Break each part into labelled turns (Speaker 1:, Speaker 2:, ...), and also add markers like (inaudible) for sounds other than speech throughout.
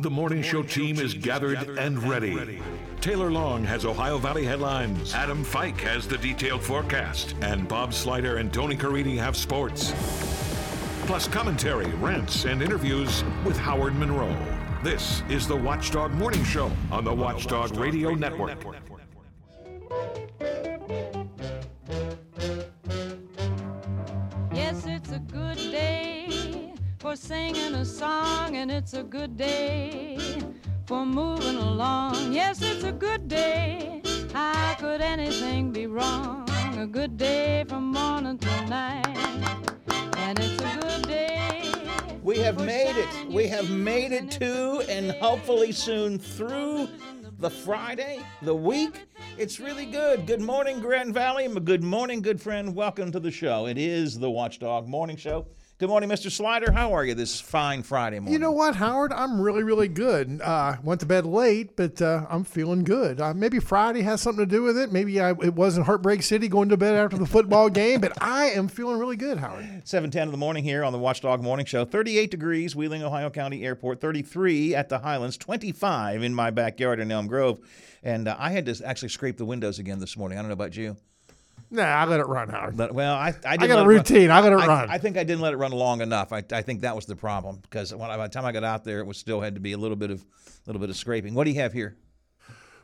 Speaker 1: The morning show team is gathered and ready. Taylor Long has Ohio Valley headlines. Adam Fike has the detailed forecast. And Bob Slider and Tony Caridi have sports. Plus commentary, rants, and interviews with Howard Monroe. This is the Watchdog Morning Show on the Watchdog Radio Network.
Speaker 2: For singing a song, and it's a good day for moving along. Yes, it's a good day. How could anything be wrong? A good day from morning till night, and it's a good day.
Speaker 3: We have made it. We have made it to, and hopefully soon through the Friday, the week. It's really good. Good morning, Grand Valley. Good morning, good friend. Welcome to the show. It is the Watchdog Morning Show. Good morning, Mr. Slider. How are you this fine Friday morning?
Speaker 4: You know what, Howard? I'm really, really good. Uh, went to bed late, but uh, I'm feeling good. Uh, maybe Friday has something to do with it. Maybe I, it wasn't Heartbreak City going to bed after the football game, but I am feeling really good, Howard.
Speaker 3: 7:10 in the morning here on the Watchdog Morning Show. 38 degrees, Wheeling, Ohio County Airport. 33 at the Highlands. 25 in my backyard in Elm Grove. And uh, I had to actually scrape the windows again this morning. I don't know about you.
Speaker 4: Nah, I let it run, Howard.
Speaker 3: But, well, I, I,
Speaker 4: I got a
Speaker 3: it run-
Speaker 4: routine. I let it
Speaker 3: I,
Speaker 4: run.
Speaker 3: I think I didn't let it run long enough. I, I think that was the problem because when I, by the time I got out there, it was still had to be a little bit of little bit of scraping. What do you have here?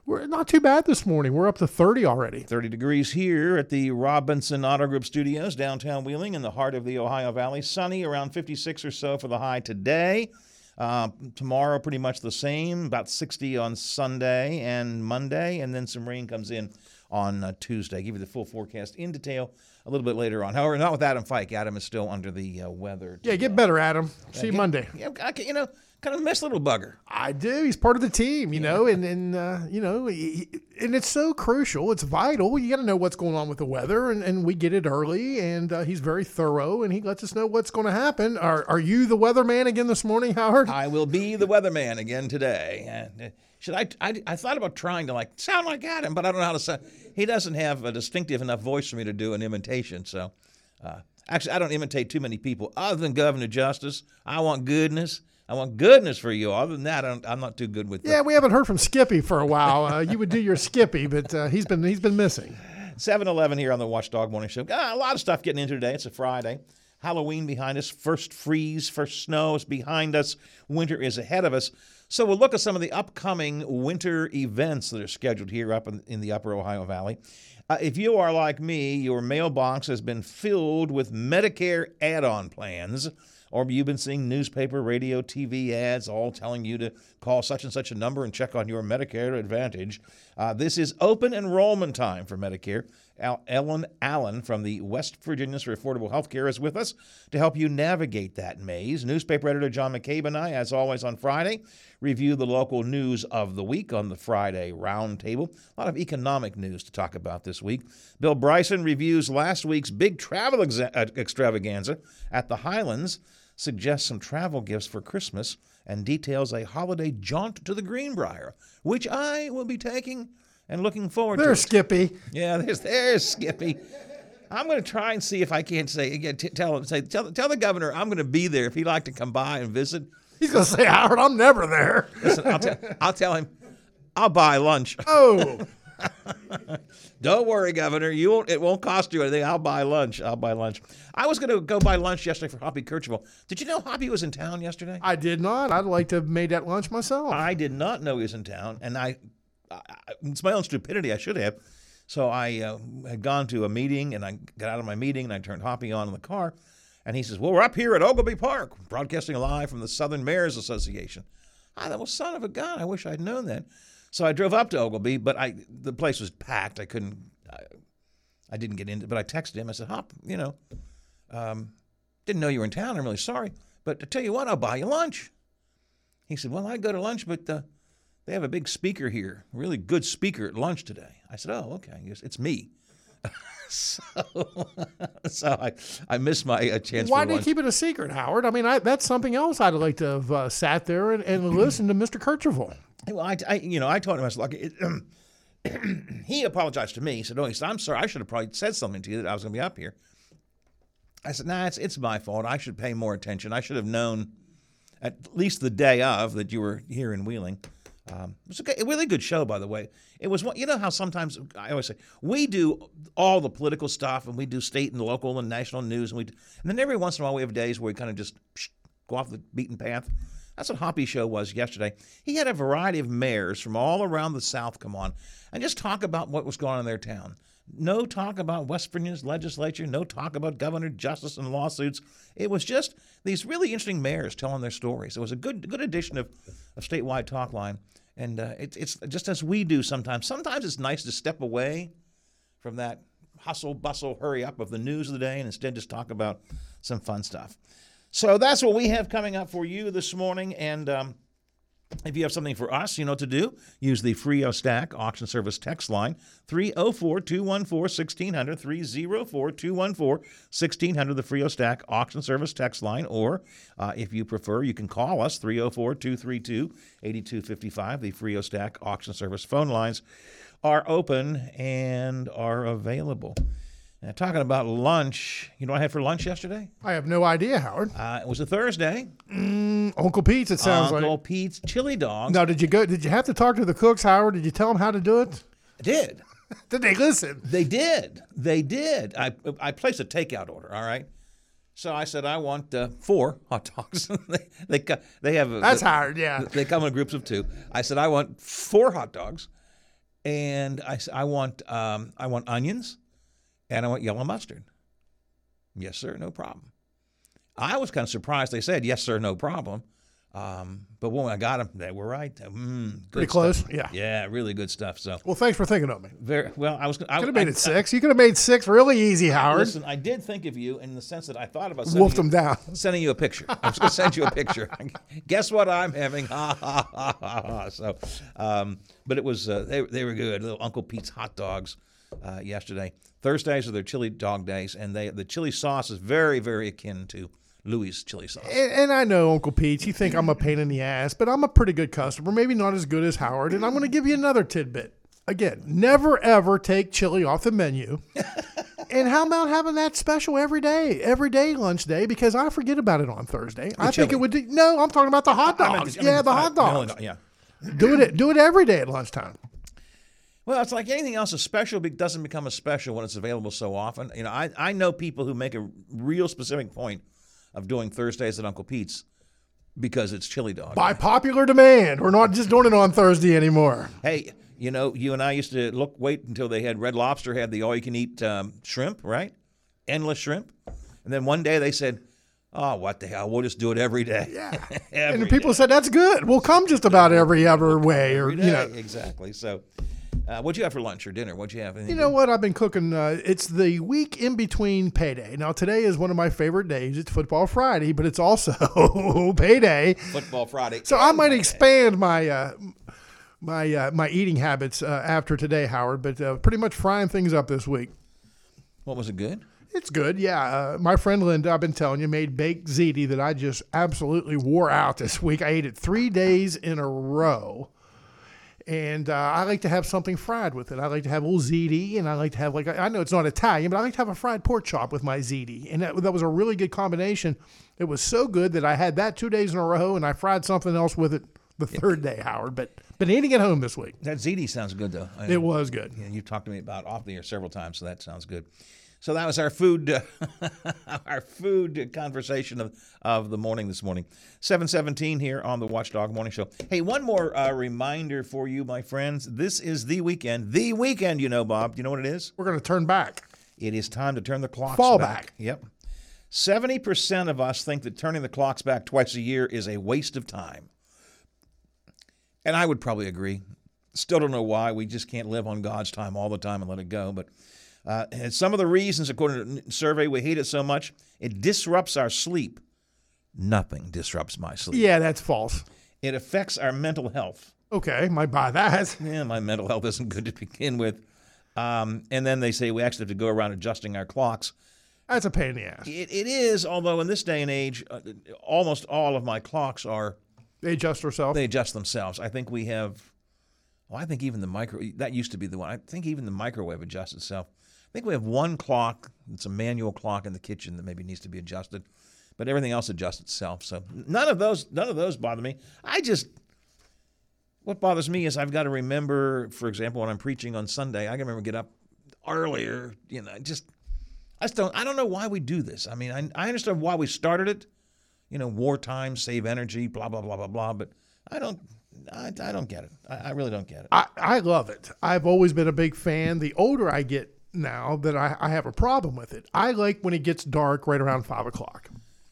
Speaker 4: We're not too bad this morning. We're up to 30 already.
Speaker 3: 30 degrees here at the Robinson Auto Group Studios, downtown Wheeling, in the heart of the Ohio Valley. Sunny, around 56 or so for the high today. Uh, tomorrow, pretty much the same, about 60 on Sunday and Monday, and then some rain comes in on uh, Tuesday. give you the full forecast in detail a little bit later on. However, not with Adam Fike. Adam is still under the uh, weather.
Speaker 4: Yeah, get better, Adam. See you Monday.
Speaker 3: Yeah, I, you know, kind of a mess little bugger.
Speaker 4: I do. He's part of the team, you know, and and uh, you know, he- he- and it's so crucial. It's vital. You got to know what's going on with the weather, and, and we get it early. And uh, he's very thorough, and he lets us know what's going to happen. Are Are you the weatherman again this morning, Howard?
Speaker 3: I will be the weatherman again today. Should I, I? I thought about trying to like sound like Adam, but I don't know how to sound. He doesn't have a distinctive enough voice for me to do an imitation. So, uh, actually, I don't imitate too many people other than Governor Justice. I want goodness. I want goodness for you. Other than that, I don't, I'm not too good with.
Speaker 4: yeah, we haven't heard from Skippy for a while. Uh, you would do your Skippy, but uh, he's been he's been missing.
Speaker 3: 7 Eleven here on the Watchdog Morning Show. Ah, a lot of stuff getting into today. It's a Friday. Halloween behind us. First freeze, first snow is behind us. Winter is ahead of us. So we'll look at some of the upcoming winter events that are scheduled here up in, in the upper Ohio Valley. Uh, if you are like me, your mailbox has been filled with Medicare add on plans or you've been seeing newspaper, radio, TV ads all telling you to call such and such a number and check on your Medicare Advantage. Uh, this is open enrollment time for Medicare. Al- Ellen Allen from the West Virginians for Affordable Health Care is with us to help you navigate that maze. Newspaper editor John McCabe and I, as always on Friday, review the local news of the week on the Friday Roundtable. A lot of economic news to talk about this week. Bill Bryson reviews last week's big travel uh, extravaganza at the Highlands suggests some travel gifts for Christmas and details a holiday jaunt to the Greenbrier, which I will be taking and looking forward to
Speaker 4: There's
Speaker 3: to.
Speaker 4: Skippy.
Speaker 3: Yeah, there's there's Skippy. I'm going to try and see if I can't say again. T- tell him say tell, tell the governor I'm going to be there if he'd like to come by and visit.
Speaker 4: He's gonna say, Howard, I'm never there.
Speaker 3: Listen, I'll, tell I'll tell him I'll buy lunch.
Speaker 4: Oh, (laughs)
Speaker 3: Don't worry, Governor. You won't. It won't cost you anything. I'll buy lunch. I'll buy lunch. I was going to go buy lunch yesterday for Hoppy Kercheval. Did you know Hoppy was in town yesterday?
Speaker 4: I did not. I'd like to have made that lunch myself.
Speaker 3: I did not know he was in town, and I, I it's my own stupidity. I should have. So I uh, had gone to a meeting, and I got out of my meeting, and I turned Hoppy on in the car, and he says, "Well, we're up here at Oglebay Park, broadcasting live from the Southern Mayors Association." I thought, "Well, son of a gun! I wish I'd known that." So I drove up to Oglebay, but I the place was packed. I couldn't. I, I didn't get into. But I texted him. I said, "Hop, you know, um, didn't know you were in town. I'm really sorry, but to tell you what, I'll buy you lunch." He said, "Well, I go to lunch, but uh, they have a big speaker here, a really good speaker at lunch today." I said, "Oh, okay. Goes, It's me." (laughs) so, (laughs) so I I missed my uh, chance
Speaker 4: Why do you keep it a secret, Howard? I mean, I, that's something else I'd like to have uh, sat there and, and (clears throat) listened to Mr. Kercheval.
Speaker 3: Well, I, I, you know, I told him I was like, it, (clears throat) he apologized to me. He said, "Oh, he said, I'm sorry. I should have probably said something to you that I was going to be up here." I said, "Nah, it's it's my fault. I should pay more attention. I should have known at least the day of that you were here in Wheeling. Um, it was a, good, a really good show, by the way. It was one, you know how sometimes I always say we do all the political stuff and we do state and local and national news and we, and then every once in a while we have days where we kind of just psh, go off the beaten path. That's what Hoppy's show was yesterday. He had a variety of mayors from all around the South come on and just talk about what was going on in their town. No talk about West Virginia's legislature, no talk about governor, justice, and lawsuits. It was just these really interesting mayors telling their stories. It was a good good edition of a statewide talk line. And uh, it, it's just as we do sometimes. Sometimes it's nice to step away from that hustle, bustle, hurry up of the news of the day and instead just talk about some fun stuff. So that's what we have coming up for you this morning. And um, if you have something for us, you know what to do. Use the Frio Stack auction service text line 304 214 1600, 304 214 1600, the Frio Stack auction service text line. Or uh, if you prefer, you can call us 304 232 8255. The Frio Stack auction service phone lines are open and are available. Now, talking about lunch, you know what I had for lunch yesterday?
Speaker 4: I have no idea, Howard.
Speaker 3: Uh, it was a Thursday.
Speaker 4: Uncle Pete's. It sounds
Speaker 3: Uncle
Speaker 4: like.
Speaker 3: Uncle Pete's chili dogs.
Speaker 4: Now, did you go? Did you have to talk to the cooks, Howard? Did you tell them how to do it?
Speaker 3: I did. (laughs)
Speaker 4: Did they listen?
Speaker 3: They did. They did. I I placed a takeout order. All right. So I said I want uh, four hot dogs. (laughs) they they co- they have a,
Speaker 4: That's hard, Yeah.
Speaker 3: They come in groups of two. I said I want four hot dogs, and I I want um, I want onions, and I want yellow mustard. Yes, sir. No problem. I was kind of surprised they said yes, sir, no problem. Um, but when I got them, they were right. Mm,
Speaker 4: Pretty close.
Speaker 3: stuff.
Speaker 4: Yeah.
Speaker 3: Yeah, really good stuff. So
Speaker 4: Well, thanks for thinking of me.
Speaker 3: very well. I was. I
Speaker 4: Could have made
Speaker 3: I-
Speaker 4: it six. You could have made six really easy, Howard.
Speaker 3: Listen, I did think of you in the sense that I thought about sending
Speaker 4: Wolfed
Speaker 3: you,
Speaker 4: them down. (laughs)
Speaker 3: sending you a picture. I was going to send you a picture. (laughs) Guess what I'm having? (laughs) Ha ha ha ha ha. So, um, but it was uh, they they were good. Little Uncle Pete's hot dogs uh, yesterday. Thursdays are their chili dog days, and they the chili sauce is very very akin to Louis chili sauce.
Speaker 4: And, and I know Uncle Pete, you think I'm a pain in the ass, but I'm a pretty good customer. Maybe not as good as Howard. And I'm going to give you another tidbit. Again, never ever take chili off the menu. (laughs) and how about having that special every day, every day lunch day? Because I forget about it on Thursday. I think it would. Do, no, I'm talking about the hot dogs.
Speaker 3: I mean,
Speaker 4: yeah, the hot
Speaker 3: no,
Speaker 4: dogs.
Speaker 3: no, yeah.
Speaker 4: Do it. Do it every day at lunchtime.
Speaker 3: Well, it's like anything else. A special be- doesn't become a special when it's available so often. You know, I, I know people who make a real specific point of doing Thursdays at Uncle Pete's because it's chili dog.
Speaker 4: By popular demand, we're not just doing it on Thursday anymore.
Speaker 3: Hey, you know, you and I used to look, wait until they had Red Lobster had the all-you-can-eat um, shrimp, right? Endless shrimp, and then one day they said, "Oh, what the hell? We'll just do it every day." Yeah, (laughs)
Speaker 4: And the people said that's good. We'll come just about every other way, or
Speaker 3: every
Speaker 4: you know.
Speaker 3: exactly. So, uh, what'd you have for lunch or dinner? What'd you have?
Speaker 4: You know what? I've been cooking. Uh, it's the week in between payday. Now today is one of my favorite days. It's Football Friday, but it's also (laughs) payday.
Speaker 3: Football Friday.
Speaker 4: So I might expand my uh, my uh, my eating habits uh, after today, Howard. But uh, pretty much frying things up this week.
Speaker 3: What was it good?
Speaker 4: It's good, yeah. Uh, my friend Linda, I've been telling you, made baked ziti that I just absolutely wore out this week. I ate it three days in a row. And uh, I like to have something fried with it. I like to have a little ziti, and I like to have like I know it's not Italian, but I like to have a fried pork chop with my ziti, and that, that was a really good combination. It was so good that I had that two days in a row, and I fried something else with it the third day, Howard. But been eating at home this week.
Speaker 3: That ziti sounds good though. I-
Speaker 4: It was good.
Speaker 3: Yeah, you've talked to me about off the air several times, so that sounds good. So that was our food, uh, (laughs) our food conversation of, of the morning this morning. Seven seventeen here on the Watchdog Morning Show. Hey, one more uh, reminder for you, my friends. This is the weekend. The weekend, you know, Bob. Do you know what it is?
Speaker 4: We're going to turn back.
Speaker 3: It is time to turn the clocks
Speaker 4: Fall
Speaker 3: back.
Speaker 4: back.
Speaker 3: Yep. Seventy percent of us think that turning the clocks back twice a year is a waste of time. And I would probably agree. Still don't know why. We just can't live on God's time all the time and let it go. But uh, and some of the reasons, according to the survey, we hate it so much, it disrupts our sleep. Nothing disrupts my sleep.
Speaker 4: Yeah, that's false.
Speaker 3: It affects our mental health.
Speaker 4: Okay, might buy that.
Speaker 3: Yeah, my mental health isn't good to begin with. Um, and then they say we actually have to go around adjusting our clocks.
Speaker 4: That's a pain in the ass.
Speaker 3: It, it is, although in this day and age, uh, almost all of my clocks are
Speaker 4: They adjust herself.
Speaker 3: they adjust themselves. I think we have. Well, I think even the micro that used to be the one. I think even the microwave adjusts itself. I think we have one clock. It's a manual clock in the kitchen that maybe needs to be adjusted. but everything else adjusts itself. So none of those none of those bother me. I just what bothers me is I've got to remember, for example, when I'm preaching on Sunday, I can remember get up earlier. You know, just I don't I don't know why we do this. I mean, I, I understand why we started it. You know, wartime, save energy, blah blah blah blah blah. But I don't I, I don't get it. I, I really don't get it.
Speaker 4: I, I love it. I've always been a big fan. The older I get now, that I, I have a problem with it. I like when it gets dark right around five o'clock,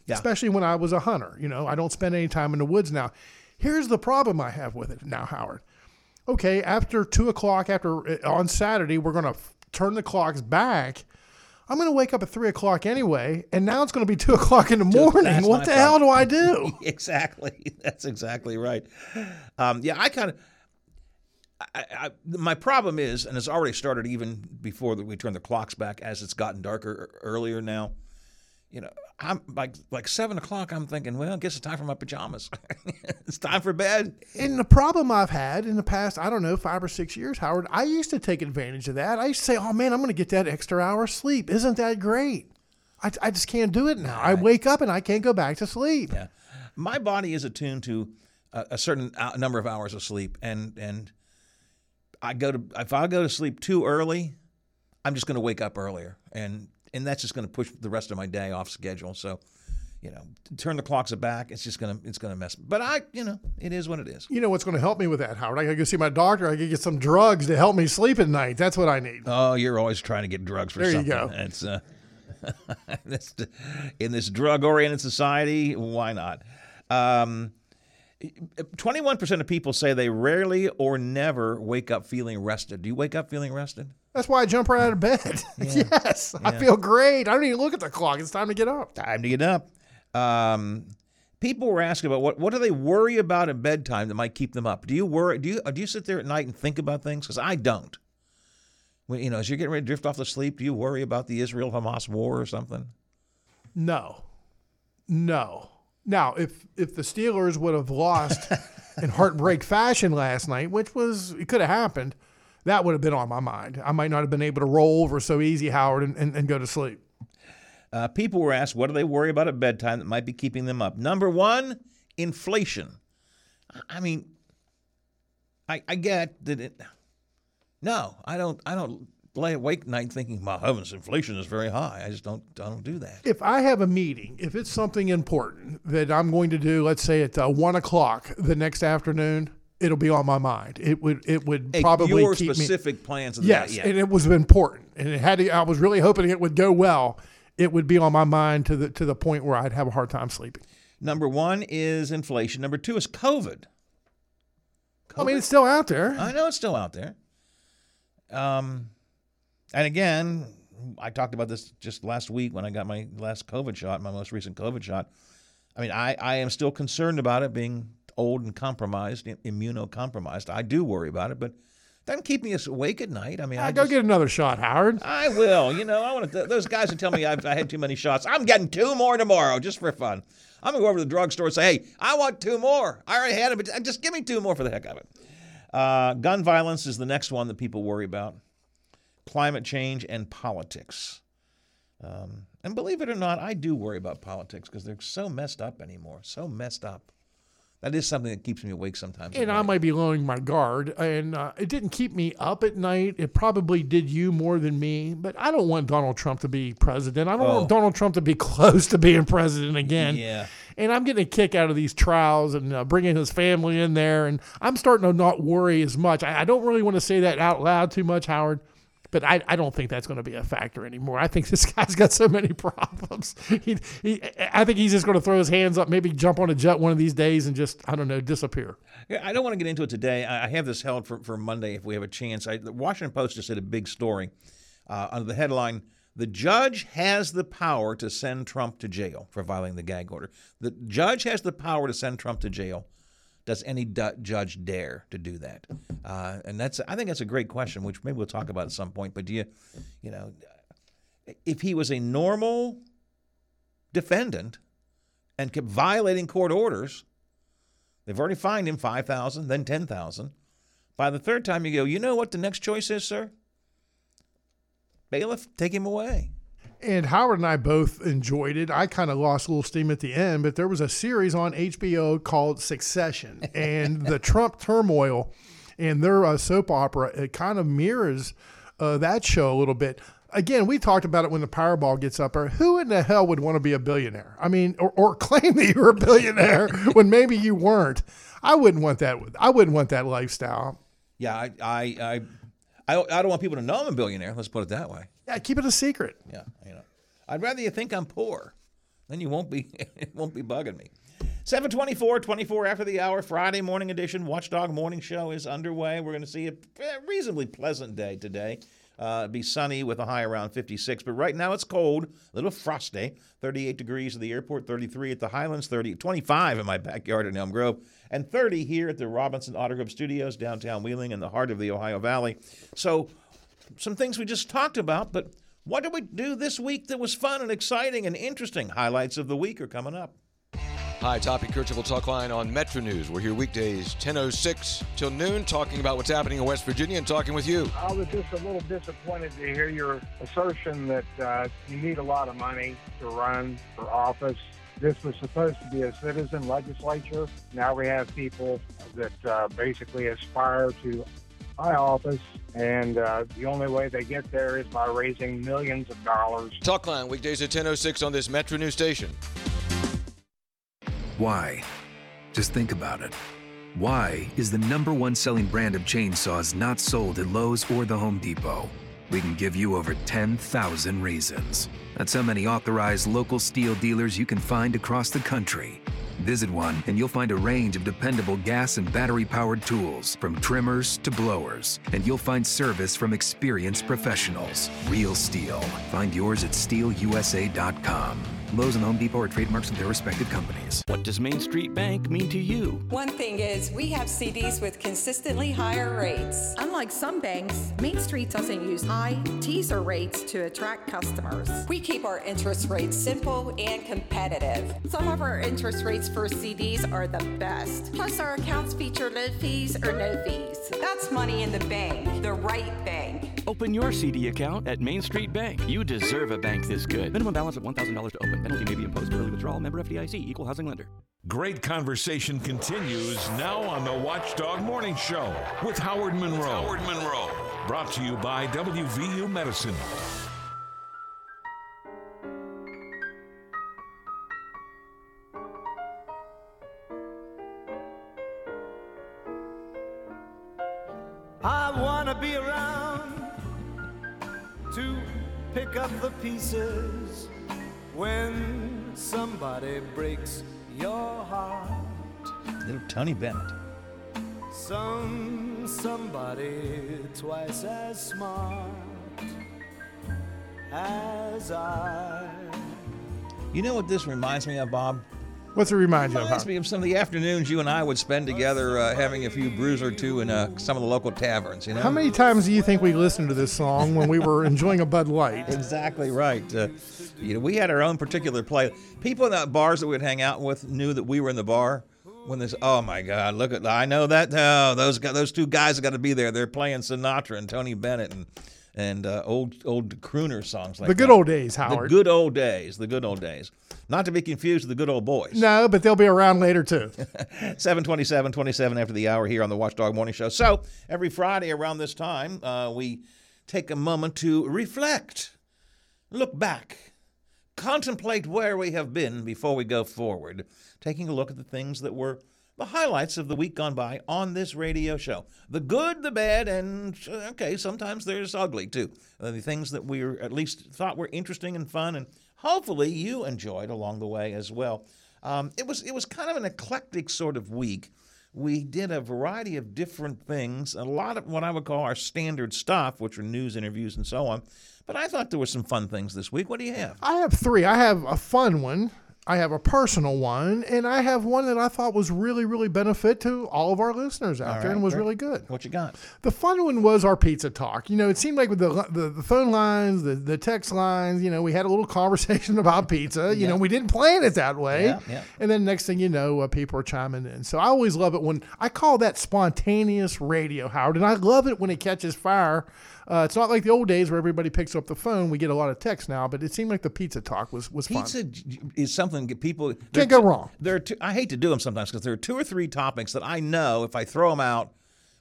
Speaker 3: Yeah.
Speaker 4: especially when I was a hunter. You know, I don't spend any time in the woods now. Here's the problem I have with it now, Howard. Okay, after two o'clock, after uh, on Saturday, we're going to f- turn the clocks back. I'm going to wake up at three o'clock anyway, and now it's going to be two (laughs) o'clock in the morning. What the hell do I do? (laughs)
Speaker 3: exactly. (laughs) That's exactly right. Um, yeah, I kind of. I, I, my problem is, and it's already started even before we turn the clocks back, as it's gotten darker earlier now. You know, I'm like like seven o'clock. I'm thinking, well, I guess it's time for my pajamas. (laughs) it's time for bed.
Speaker 4: And the problem I've had in the past, I don't know, five or six years, Howard, I used to take advantage of that. I used to say, oh man, I'm going to get that extra hour of sleep. Isn't that great? I, I just can't do it now. I wake up and I can't go back to sleep.
Speaker 3: Yeah, my body is attuned to a, a certain uh, number of hours of sleep, and and I go to if I go to sleep too early, I'm just going to wake up earlier, and and that's just going to push the rest of my day off schedule. So, you know, turn the clocks back. It's just gonna it's gonna mess. But I, you know, it is what it is.
Speaker 4: You know what's going to help me with that, Howard? I got to go see my doctor. I got to get some drugs to help me sleep at night. That's what I need.
Speaker 3: Oh, you're always trying to get drugs for
Speaker 4: There you
Speaker 3: something.
Speaker 4: go.
Speaker 3: It's uh, (laughs) that's, in this drug-oriented society, why not? Um, 21% of people say they rarely or never wake up feeling rested. Do you wake up feeling rested?
Speaker 4: That's why I jump right out of bed. (laughs) yes, I feel great. I don't even look at the clock. It's time to get up.
Speaker 3: Time to get up. Um, people were asking about what what do they worry about at bedtime that might keep them up? Do you worry? Do you do you sit there at night and think about things? Because I don't. When, you know, as you're getting ready to drift off to sleep, do you worry about the Israel Hamas war or something?
Speaker 4: No, no. Now, if if the Steelers would have lost (laughs) in heartbreak fashion last night, which was it could have happened, that would have been on my mind. I might not have been able to roll over so easy, Howard, and, and, and go to sleep.
Speaker 3: Uh, people were asked, what do they worry about at bedtime that might be keeping them up? Number one, inflation. I- mean, I, I get that it. No, I don't. I don't lay awake at night thinking, "My heavens, inflation is very high." I just don't. I don't do that.
Speaker 4: If I have a meeting, if it's something important that I'm going to do, let's say at uh, one o'clock the next afternoon, it'll be on my mind. It would it would
Speaker 3: Hey,
Speaker 4: probably
Speaker 3: your
Speaker 4: keep me.
Speaker 3: specific plans. Of
Speaker 4: Yes, and it was important, and it had. To, I was really hoping it would go well. It would be on my mind to the to the point where I'd have a hard time sleeping.
Speaker 3: Number one is inflation. Number two is COVID.
Speaker 4: I mean, it's still out there.
Speaker 3: I know it's still out there. Um, and again, I talked about this just last week when I got my last COVID shot, my most recent COVID shot. I mean, I, I am still concerned about it being old and compromised, immunocompromised. I do worry about it, but it doesn't keep me awake at night. I mean, I
Speaker 4: I go
Speaker 3: just-
Speaker 4: get another shot, Howard.
Speaker 3: I will. You know, I want to. Those guys who tell me I've I had too many shots, I'm getting two more tomorrow just for fun. I'm gonna go over to the drugstore and say, "Hey, I want two more. I already had it, but just give me two more for the heck of it." Uh, gun violence is the next one that people worry about. Climate change and politics. Um, and believe it or not, I do worry about politics because they're so messed up anymore. So messed up. That is something that keeps me awake sometimes.
Speaker 4: And I might be lowering my guard, and uh, it didn't keep me up at night. It probably did you more than me, but I don't want Donald Trump to be president. I don't
Speaker 3: Oh.
Speaker 4: want Donald Trump to be (laughs) close to being president again.
Speaker 3: Yeah.
Speaker 4: And I'm getting a kick out of these trials and uh, bringing his family in there, and I'm starting to not worry as much. I, I don't really want to say that out loud too much, Howard. But I, I don't think that's going to be a factor anymore. I think (laughs) this guy's got so many problems. He, he, I think he's just going to throw his hands up, maybe jump on a jet one of these days and just, I don't know, disappear.
Speaker 3: I don't want to get into it today. I I have this held for, for Monday if we have a chance. I, the Washington Post just did a big story uh, under the headline The judge has the power to send Trump to jail for violating the gag order. The judge has the power to send Trump to jail. Does any judge dare to do that? Uh, and that's I think that's a great question, which maybe we'll talk about at some point. But do you, you know, if he was a normal defendant and kept violating court orders, They've already fined him 5000 then 10000 By the third time, you go, you know what the next choice is, sir? Bailiff, take him away.
Speaker 4: And Howard and I both enjoyed it. I kind of lost a little steam at the end, but there was a series on HBO called Succession, (laughs) and the Trump turmoil and their uh, soap opera it kind of mirrors uh, that show a little bit. Again, we talked about it when the Powerball gets up there. Who in the hell would want to be a billionaire? I mean, or, or (laughs) claim that you're a billionaire when maybe you weren't. I wouldn't want that. I wouldn't want that lifestyle.
Speaker 3: Yeah, I, I, I, I, I don't want people to know I'm a billionaire. Let's put it that way.
Speaker 4: Yeah, keep it a secret.
Speaker 3: Yeah, you know, I'd rather you think I'm poor, then you won't be, (laughs) it won't be bugging me. 724, 24 after the hour, Friday morning edition. Watchdog Morning Show is underway. We're going to see a reasonably pleasant day today. Uh, be sunny with a high around 56, but right now it's cold, a little frosty. 38 degrees at the airport, 33 at the Highlands, 30, 25 in my backyard in Elm Grove, and 30 here at the Robinson Auto Group Studios, downtown Wheeling, in the heart of the Ohio Valley. So, some things we just talked about, but what did we do this week that was fun and exciting and interesting? Highlights of the week are coming up.
Speaker 5: Hi, Hoppy Kercheval Talk Line on Metro News. We're here weekdays 10.06 till noon talking about what's happening in West Virginia and talking with you.
Speaker 6: I was just a little disappointed to hear your assertion that uh, you need a lot of money to run for office. This was supposed to be a citizen legislature. Now we have people that uh, basically aspire to high office, and uh, the only way they get there is by raising millions of dollars.
Speaker 5: Talk Line, weekdays at 10.06 on this Metro News station.
Speaker 7: Why? Just think about it. Why is the number one selling brand of chainsaws not sold at Lowe's or the Home Depot? We can give you over 10,000 reasons. That's how many authorized local Stihl dealers you can find across the country. Visit one and you'll find a range of dependable gas and battery powered tools, from trimmers to blowers. And you'll find service from experienced professionals. Real Stihl. Find yours at stihlusa.com. Lowe's and Home Depot are trademarks of their respective companies.
Speaker 8: What does Main Street Bank mean to you?
Speaker 9: One thing is, we have CDs with consistently higher rates.
Speaker 10: Unlike some banks, Main Street doesn't use high teaser rates to attract customers.
Speaker 9: We keep our interest rates simple and competitive.
Speaker 10: Some of our interest rates for CDs are the best. Plus, our accounts feature low fees or no fees.
Speaker 9: That's money in the bank, the right bank.
Speaker 8: Open your CD account at Main Street Bank. You deserve a bank this good. Minimum balance of $1,000 to open. Penalty may be imposed for early withdrawal. Member FDIC. Equal housing lender.
Speaker 1: Great conversation continues now on the Watchdog Morning Show with Howard Monroe. Howard Monroe. Brought to you by WVU Medicine.
Speaker 3: Tony Bennett.
Speaker 11: Some somebody twice as smart as I.
Speaker 3: You know what this reminds me of, Bob?
Speaker 4: What's it remind you of?
Speaker 3: Reminds
Speaker 4: huh?
Speaker 3: me of some of the afternoons you and I would spend together uh, having a few brews or two in uh, some of the local taverns, you know?
Speaker 4: How many times do you think we listened to this song when we were enjoying a Bud Light? (laughs)
Speaker 3: Exactly right. Uh, you know, we had our own particular play. People in the bars that we'd hang out with knew that we were in the bar. When this, oh my God, look at I know that. Oh, those those two guys have got to be there. They're playing Sinatra and Tony Bennett and and uh, old old crooner songs like
Speaker 4: The good
Speaker 3: that.
Speaker 4: old days, Howard.
Speaker 3: The good old days. The good old days. Not to be confused with the good old boys.
Speaker 4: No, but they'll be around later too. (laughs)
Speaker 3: 727, 27 after the hour here on the Watchdog Morning Show. So every Friday around this time, uh, we take a moment to reflect, look back, contemplate where we have been before we go forward, taking a look at the things that were the highlights of the week gone by on this radio show. The good, the bad, and okay, sometimes there's ugly too. Uh, the things that we at least thought were interesting and fun, and hopefully you enjoyed along the way as well. Um, it was it was kind of an eclectic sort of week. We did a variety of different things, a lot of what I would call our standard stuff, which are news interviews and so on. But I thought there were some fun things this week. What do you have?
Speaker 4: I have three. I have a fun one. I have a personal one, and I have one that I thought was really, really benefit to all of our listeners out
Speaker 3: All
Speaker 4: there
Speaker 3: right,
Speaker 4: and was
Speaker 3: great.
Speaker 4: really good.
Speaker 3: What you got?
Speaker 4: The fun one was our pizza talk. You know, it seemed like with the the, the phone lines, the, the text lines, you know, we had a little (laughs) conversation about pizza. You know, we didn't plan it that way.
Speaker 3: Yeah, yeah.
Speaker 4: And then next thing you know, uh, people are chiming in. So I always love it when I call that spontaneous radio, Howard, and I love it when it catches fire. Uh, it's not like the old days where everybody picks up the phone. We get a lot of text now, but it seemed like the pizza talk was was fun.
Speaker 3: Pizza j- is something that people
Speaker 4: Can't go wrong.
Speaker 3: There are two, I hate to do them sometimes because there are two or three topics that I know if I throw them out,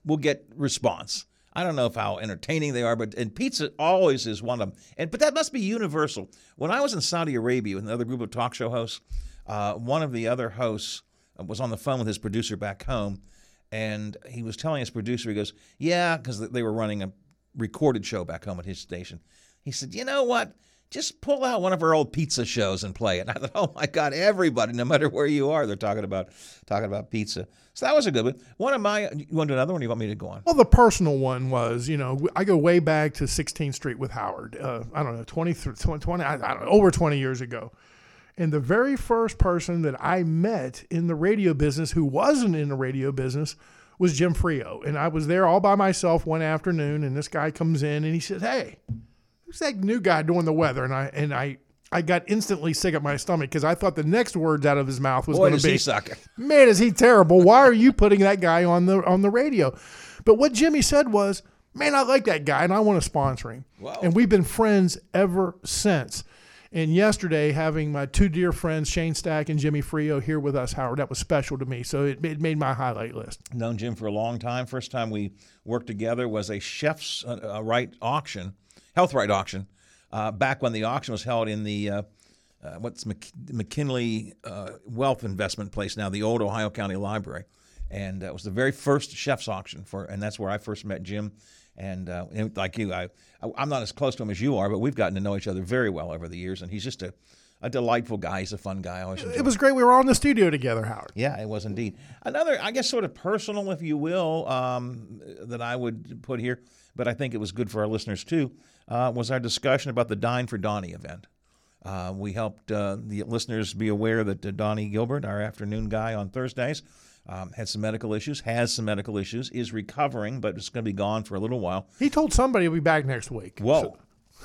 Speaker 3: we'll get response. I don't know if how entertaining they are, but and pizza always is one of them. And but that must be universal. When I was in Saudi Arabia with another group of talk show hosts, uh, one of the other hosts uh, was on the phone with his producer back home, and he was telling his producer, he goes, "Yeah," because they were running a recorded show back home at his station. He said, "You know what? Just pull out one of our old pizza shows and play it." And (laughs) I thought, "Oh my God, everybody, no matter where you are, they're talking about talking about pizza." So that was a good one. One of my, you want to do another one? You want me to go on?
Speaker 4: Well, the personal one was, you know, I go way back to 16th Street with Howard. Uh, I don't know, 20, 20, 20 I, I don't know, over 20 years ago. And the very first person that I met in the radio business who wasn't in the radio business was Jim Frio. And I was there all by myself one afternoon, and this guy comes in and he says, Hey, who's that new guy doing the weather? And I and I I got instantly sick at my stomach because I thought the next words out of his mouth was going to be. "Man, is he terrible? Why are you putting that guy on the on the radio?" But what Jimmy said was, "Man, I like that guy and I want to sponsor him." And we've been friends ever since. And yesterday, having my two dear friends, Shane Stack and Jimmy Frio, here with us, Howard, that was special to me. So it, it made my highlight list.
Speaker 3: known Jim for a long time. First time we worked together was a chef's uh, uh, right auction, health right auction, uh, back when the auction was held in the uh, uh, what's Mc- McKinley uh, Wealth Investment Place now, the old Ohio County Library, and it was the very first chef's auction for, and that's where I first met Jim. And, uh, and like you, I, I I'm not as close to him as you are, but we've gotten to know each other very well over the years, and he's just a a delightful guy. He's a fun guy. I always
Speaker 4: It was great. We were all in the studio together, Howard.
Speaker 3: yeah, it was indeed. Another, I guess, sort of personal, if you will, um, that I would put here, but I think it was good for our listeners too, uh, was our discussion about the Dine for Donnie event. Uh, we helped uh, the listeners be aware that uh, Donnie Gilbert, our afternoon guy on Thursdays, um, had some medical issues, has some medical issues, is recovering, but it's going to be gone for a little while.
Speaker 4: He told somebody he'll be back next week.
Speaker 3: Whoa.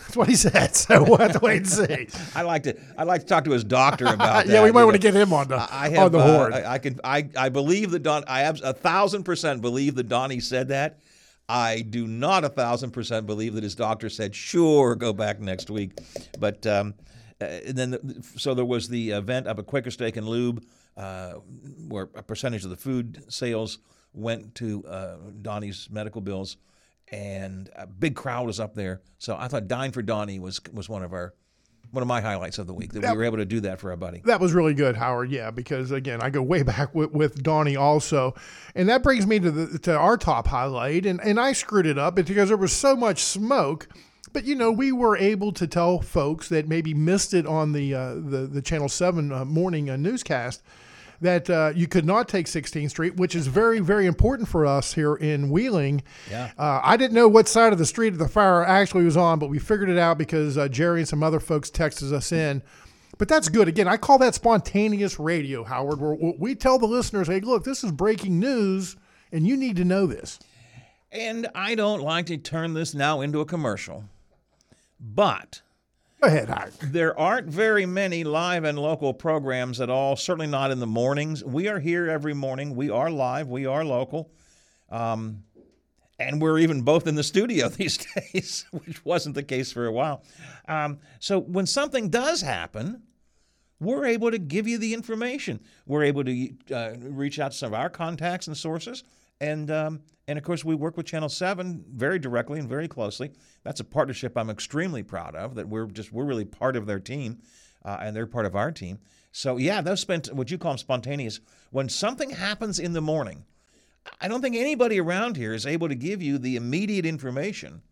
Speaker 4: That's what he said. So we'll have to wait and see. (laughs)
Speaker 3: I like to I like to talk to his doctor about that. (laughs)
Speaker 4: Yeah, we might want to get him on the-
Speaker 3: I
Speaker 4: on the
Speaker 3: uh,
Speaker 4: horn.
Speaker 3: I, I can I, I believe that Don I have a thousand percent believe that Donnie said that. I do not a thousand percent believe that his doctor said sure go back next week. But um, uh, and then the, so there was the event of a Quaker Steak and Lube uh, where a percentage of the food sales went to uh, Donnie's medical bills, and a big crowd was up there. So I thought Dine for Donnie was was one of our one of my highlights of the week that we were able to do that for our buddy.
Speaker 4: That was really good, Howard. Yeah, because again, I go way (laughs) back with, with Donnie also, and that brings me to the to our top highlight. And and I screwed it up because there was so much smoke. But you know, we were able to tell folks that maybe missed it on the uh, the the Channel Seven uh, morning uh, newscast that uh, you could not take 16th Street, which is very very important for us here in Wheeling.
Speaker 3: Yeah.
Speaker 4: Uh, I didn't know what side of the street the fire actually was on, but we figured it out because uh, Jerry and some other folks texted us in. But that's good. Again, I call that spontaneous radio, Howard, where we tell the listeners, hey, look, this is breaking news, and you need to know this.
Speaker 3: And I don't like to turn this now into a commercial, but
Speaker 4: Go ahead, Howard.
Speaker 3: there aren't very many live and local programs at all, certainly not in the mornings. We are here every morning. We are live, we are local. Um, and we're even both in the studio (laughs) these days, which wasn't the case for a while. Um, so when something does happen, we're able to give you the information. We're able to uh, reach out to some of our contacts and sources, and um, and of course we work with Channel Seven very directly and very closely. That's a partnership I'm extremely proud of. That we're just we're really part of their team, uh, and they're part of our team. So yeah, those spent what you call them spontaneous. When something happens in the morning, I don't think anybody around here is able to give you the immediate information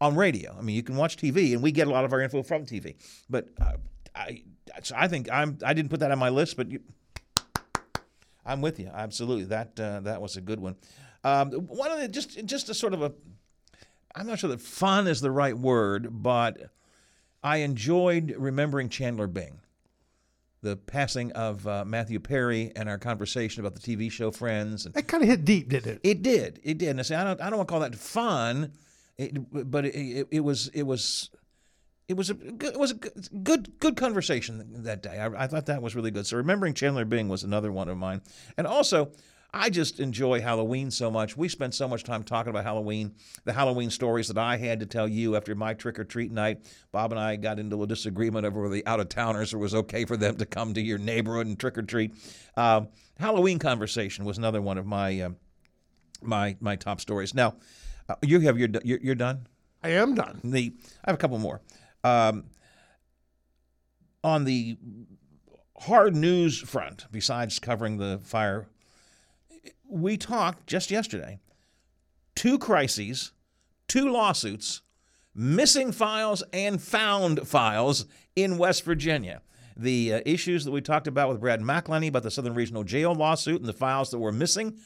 Speaker 3: on radio. I mean, you can watch TV, and we get a lot of our info from TV. But uh, I, so I think I'm. I didn't put that on my list, but you, I'm with you. Absolutely, that uh, that was a good one. Um, one of the just just a sort of a. I'm not sure that fun is the right word, but I enjoyed remembering Chandler Bing. the passing of uh, Matthew Perry and our conversation about the TV show Friends. And
Speaker 4: It kind of hit deep, didn't it?
Speaker 3: it did. It did. And I say I don't. I don't want to call that fun, it, but it, it, it was. It was. It was a good, it was a good good, conversation that day. I, I thought that was really good. So remembering Chandler Bing was another one of mine, and also I just enjoy Halloween so much. We spent so much time talking about Halloween, the Halloween stories that I had to tell you after my trick or treat night. Bob and I got into a disagreement over whether the out of towners it was okay for them to come to your neighborhood and trick or treat. Um, Halloween conversation was another one of my uh, my my top stories. Now, uh, you have your you're, you're done.
Speaker 4: I am done.
Speaker 3: The I have a couple more. Um, on the hard news front, besides covering the fire, we talked just yesterday. Two crises, two lawsuits, missing files and found files in West Virginia. The uh, issues that we talked about with Brad McElhinny about the Southern Regional Jail lawsuit and the files that were missing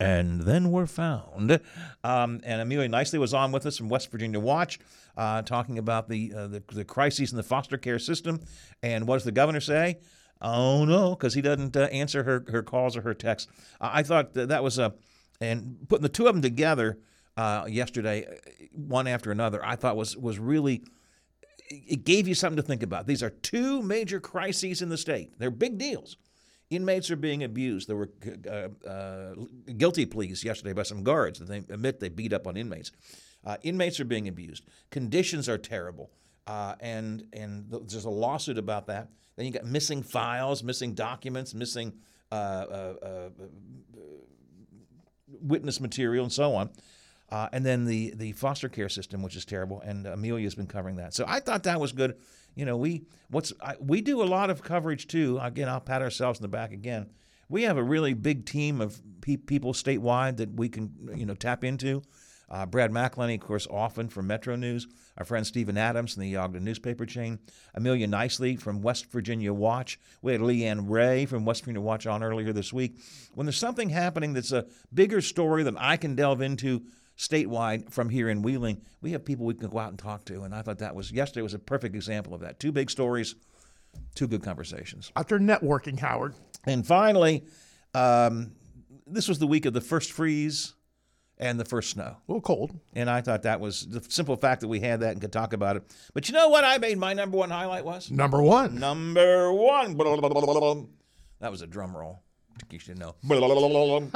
Speaker 3: and then were found. Um, and Amelia Knisely was on with us from West Virginia Watch, uh, talking about the, uh, the the crises in the foster care system. And what does the governor say? Oh no, because he doesn't uh, answer her her calls or her texts. I thought that, that was a and putting the two of them together uh, yesterday, one after another. I thought was was really it gave you something to think about. These are two major crises in the state. They're big deals. Inmates are being abused. There were uh, uh, guilty pleas yesterday by some guards that they admit they beat up on inmates. Uh, inmates are being abused. Conditions are terrible, uh, and and th- there's a lawsuit about that. Then you got missing files, missing documents, missing uh, uh, witness material, and so on. And then the the foster care system, which is terrible, and Amelia's been covering that. So I thought that was good. You know, we what's I, we do a lot of coverage too. Again, I'll pat ourselves in the back again. We have a really big team of pe- people statewide that we can you know tap into. Uh, Brad McElhinny, of course, often from Metro News. Our friend Stephen Adams from the Ogden newspaper chain. Amelia Knisely from West Virginia Watch. We had Leanne Ray from West Virginia Watch on earlier this week. When there's something happening that's a bigger story than I can delve into statewide from here in Wheeling, we have people we can go out and talk to. And I thought that was yesterday was a perfect example of that. Two big stories, two good conversations.
Speaker 4: After networking, Howard.
Speaker 3: And finally, um, this was the week of the first freeze and the first snow.
Speaker 4: A little cold.
Speaker 3: And I thought that was the simple fact that we had that and could talk about it. But you know what I made my number one highlight was?
Speaker 4: Number one.
Speaker 3: Number one. That was a drum roll. In you didn't know. (laughs)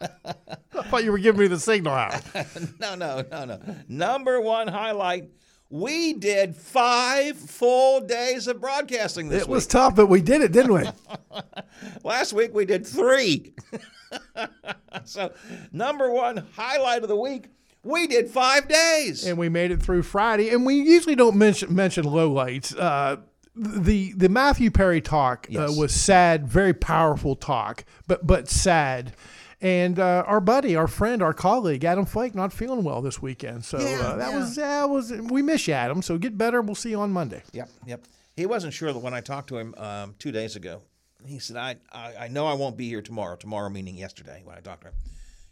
Speaker 4: I thought you were giving me the signal out. (laughs)
Speaker 3: no, no, no, no. Number one highlight. We did five full days of broadcasting this
Speaker 4: it
Speaker 3: week.
Speaker 4: It was tough, but we did it, didn't we? (laughs)
Speaker 3: Last week we did three. so, number one highlight of the week, we did five days.
Speaker 4: and we made it through Friday. And we usually don't mention mention lowlights. Uh, the the Matthew Perry talk uh, was sad, very powerful talk, but but sad. And uh, our buddy, our friend, our colleague, Adam Fike, not feeling well this weekend. So uh, that was that was we miss you, Adam. So get better. We'll see you on Monday.
Speaker 3: Yep, yep. He wasn't sure that when I talked to him um, two days ago. He said, I, I, I know I won't be here tomorrow. Tomorrow meaning yesterday when I talked to him.